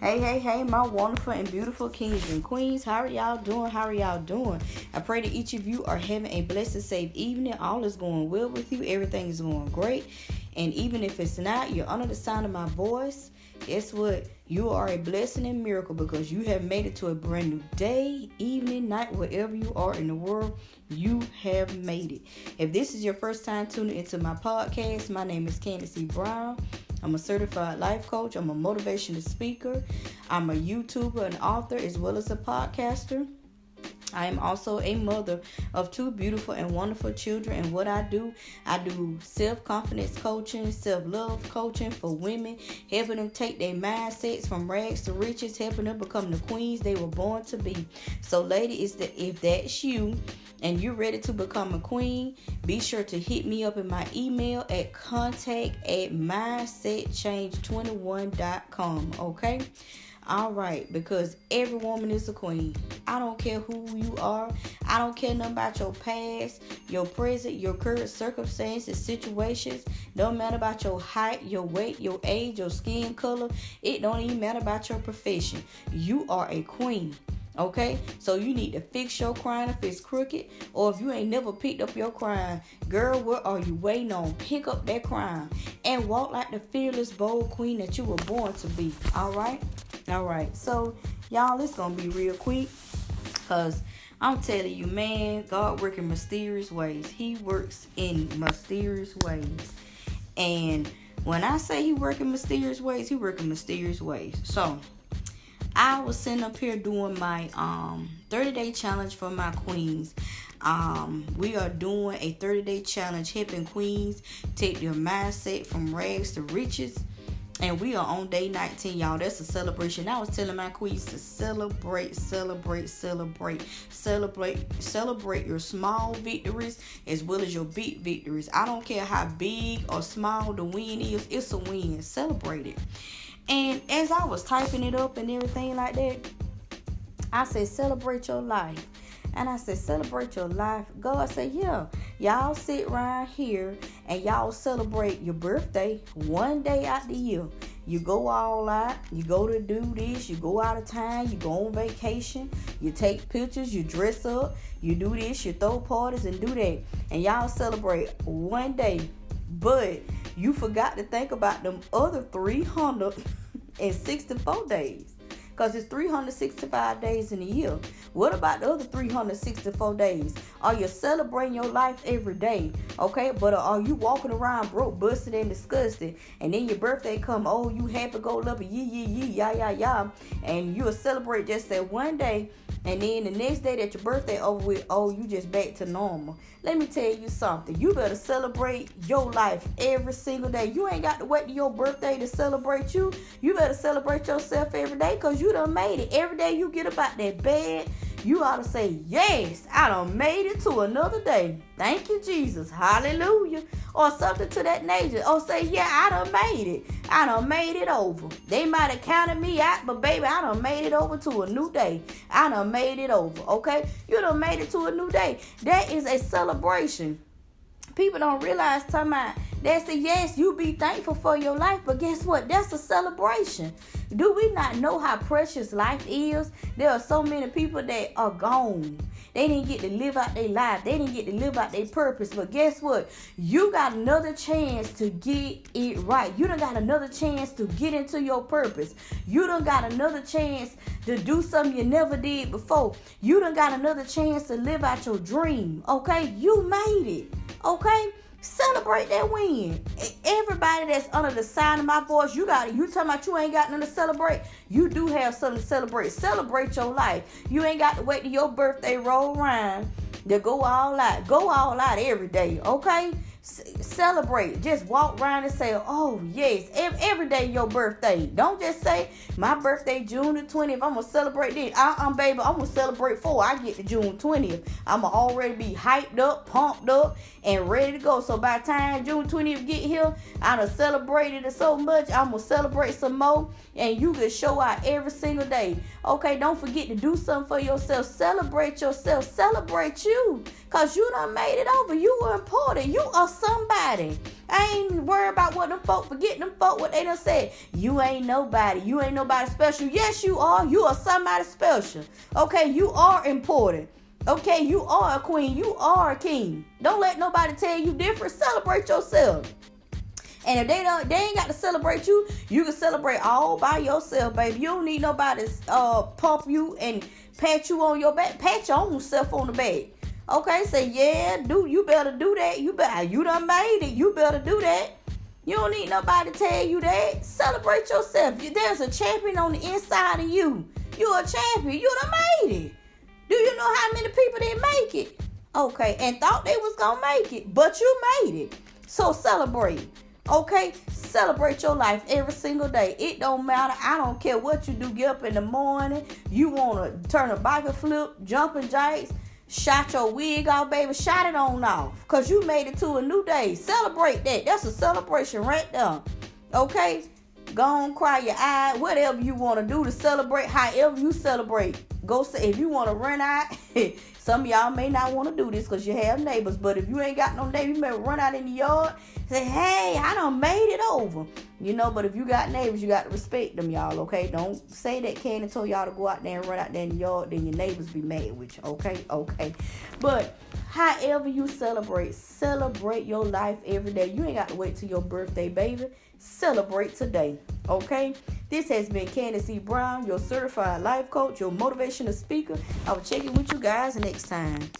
Hey, hey, hey, my wonderful and beautiful kings and queens. How are y'all doing? How are y'all doing? I pray that each of you are having a blessed safe evening. All is going well with you. Everything is going great. And even if it's not, you're under the sound of my voice. Guess what? You are a blessing and miracle because you have made it to a brand new day, evening, night, wherever you are in the world. You have made it. If this is your first time tuning into my podcast, my name is Candis E. Brown. I'm a certified life coach. I'm a motivational speaker. I'm a YouTuber, an author, as well as a podcaster. I am also a mother of two beautiful and wonderful children. And what I do, I do self confidence coaching, self love coaching for women, helping them take their mindsets from rags to riches, helping them become the queens they were born to be. So, that if that's you and you're ready to become a queen, be sure to hit me up in my email at contact at mindsetchange21.com. Okay. All right, because every woman is a queen. I don't care who you are. I don't care nothing about your past, your present, your current circumstances, situations. Don't matter about your height, your weight, your age, your skin color. It don't even matter about your profession. You are a queen. Okay, so you need to fix your crown if it's crooked, or if you ain't never picked up your crown, girl, what are you waiting on? Pick up that crown and walk like the fearless, bold queen that you were born to be. All right. All right, so y'all, it's gonna be real quick, cause I'm telling you, man, God works in mysterious ways. He works in mysterious ways, and when I say He works in mysterious ways, He works in mysterious ways. So I was sitting up here doing my um 30 day challenge for my queens. Um, we are doing a 30 day challenge helping queens take their mindset from rags to riches and we are on day 19, y'all. That's a celebration. I was telling my queens to celebrate, celebrate, celebrate, celebrate, celebrate your small victories as well as your big victories. I don't care how big or small the win is, it's a win. Celebrate it. And as I was typing it up and everything like that, I said, celebrate your life. And I said, celebrate your life. God said, yeah, y'all sit around here and y'all celebrate your birthday one day out the year. You go all out, you go to do this, you go out of town, you go on vacation, you take pictures, you dress up, you do this, you throw parties and do that. And y'all celebrate one day. But you forgot to think about them other 364 days because it's 365 days in a year. What about the other 364 days? Are you celebrating your life every day? Okay, but are you walking around broke, busted, and disgusted? And then your birthday come, oh, you happy go lucky, yee yee yee, yeah yeah yeah, and you'll celebrate just that one day and then the next day that your birthday over with, oh, you just back to normal. Let me tell you something. You better celebrate your life every single day. You ain't got to wait to your birthday to celebrate you. You better celebrate yourself every day because you done made it. Every day you get about that bed, you ought to say, Yes, I done made it to another day. Thank you, Jesus. Hallelujah. Or something to that nature. Or say, Yeah, I done made it. I done made it over. They might have counted me out, but baby, I done made it over to a new day. I done made it over. Okay? You done made it to a new day. That is a celebration. People don't realize talking about that's a yes, you be thankful for your life, but guess what? That's a celebration. Do we not know how precious life is? There are so many people that are gone. They didn't get to live out their life. They didn't get to live out their purpose. But guess what? You got another chance to get it right. You done got another chance to get into your purpose. You done got another chance to do something you never did before. You done got another chance to live out your dream. Okay? You made it. Okay? Celebrate that win. Everybody that's under the sign of my voice, you got it. You talking about you ain't got nothing to celebrate. You do have something to celebrate. Celebrate your life. You ain't got to wait till your birthday roll around to go all out. Go all out every day, okay? Celebrate. Just walk around and say, "Oh yes, every day your birthday." Don't just say my birthday June the twentieth. I'm gonna celebrate this. I, am baby. I'm gonna celebrate for I get to June twentieth. I'm gonna already be hyped up, pumped up, and ready to go. So by time June twentieth get here, I done celebrated it so much. I'm gonna celebrate some more, and you can show out every single day. Okay, don't forget to do something for yourself. Celebrate yourself. Celebrate you, cause you done made it over. You were important. You are somebody. I ain't worried about what them folk forget them folk what they done said. You ain't nobody. You ain't nobody special. Yes, you are. You are somebody special. Okay, you are important. Okay, you are a queen. You are a king. Don't let nobody tell you different. Celebrate yourself. And if they don't, they ain't got to celebrate you. You can celebrate all by yourself, baby. You don't need nobody uh pump you and pat you on your back. Pat your own self on the back. Okay, say yeah, do you better do that. You better you done made it. You better do that. You don't need nobody to tell you that. Celebrate yourself. There's a champion on the inside of you. You're a champion. You done made it. Do you know how many people didn't make it? Okay, and thought they was gonna make it, but you made it. So celebrate. Okay, celebrate your life every single day. It don't matter. I don't care what you do. Get up in the morning. You wanna turn a bike a flip, jumping jacks, shot your wig off, baby. Shot it on off. Cause you made it to a new day. Celebrate that. That's a celebration right there. Okay? Go on, cry your eye. Whatever you want to do to celebrate, however you celebrate. Go say if you want to run out. some y'all may not want to do this because you have neighbors. But if you ain't got no neighbors, you may run out in the yard Say, hey, I done made it over. You know, but if you got neighbors, you got to respect them, y'all, okay? Don't say that Candy told y'all to go out there and run out there in the yard, then your neighbors be mad with you, okay? Okay. But however you celebrate, celebrate your life every day. You ain't got to wait till your birthday, baby. Celebrate today, okay? This has been Candis E. Brown, your certified life coach, your motivational speaker. I will check in with you guys next time.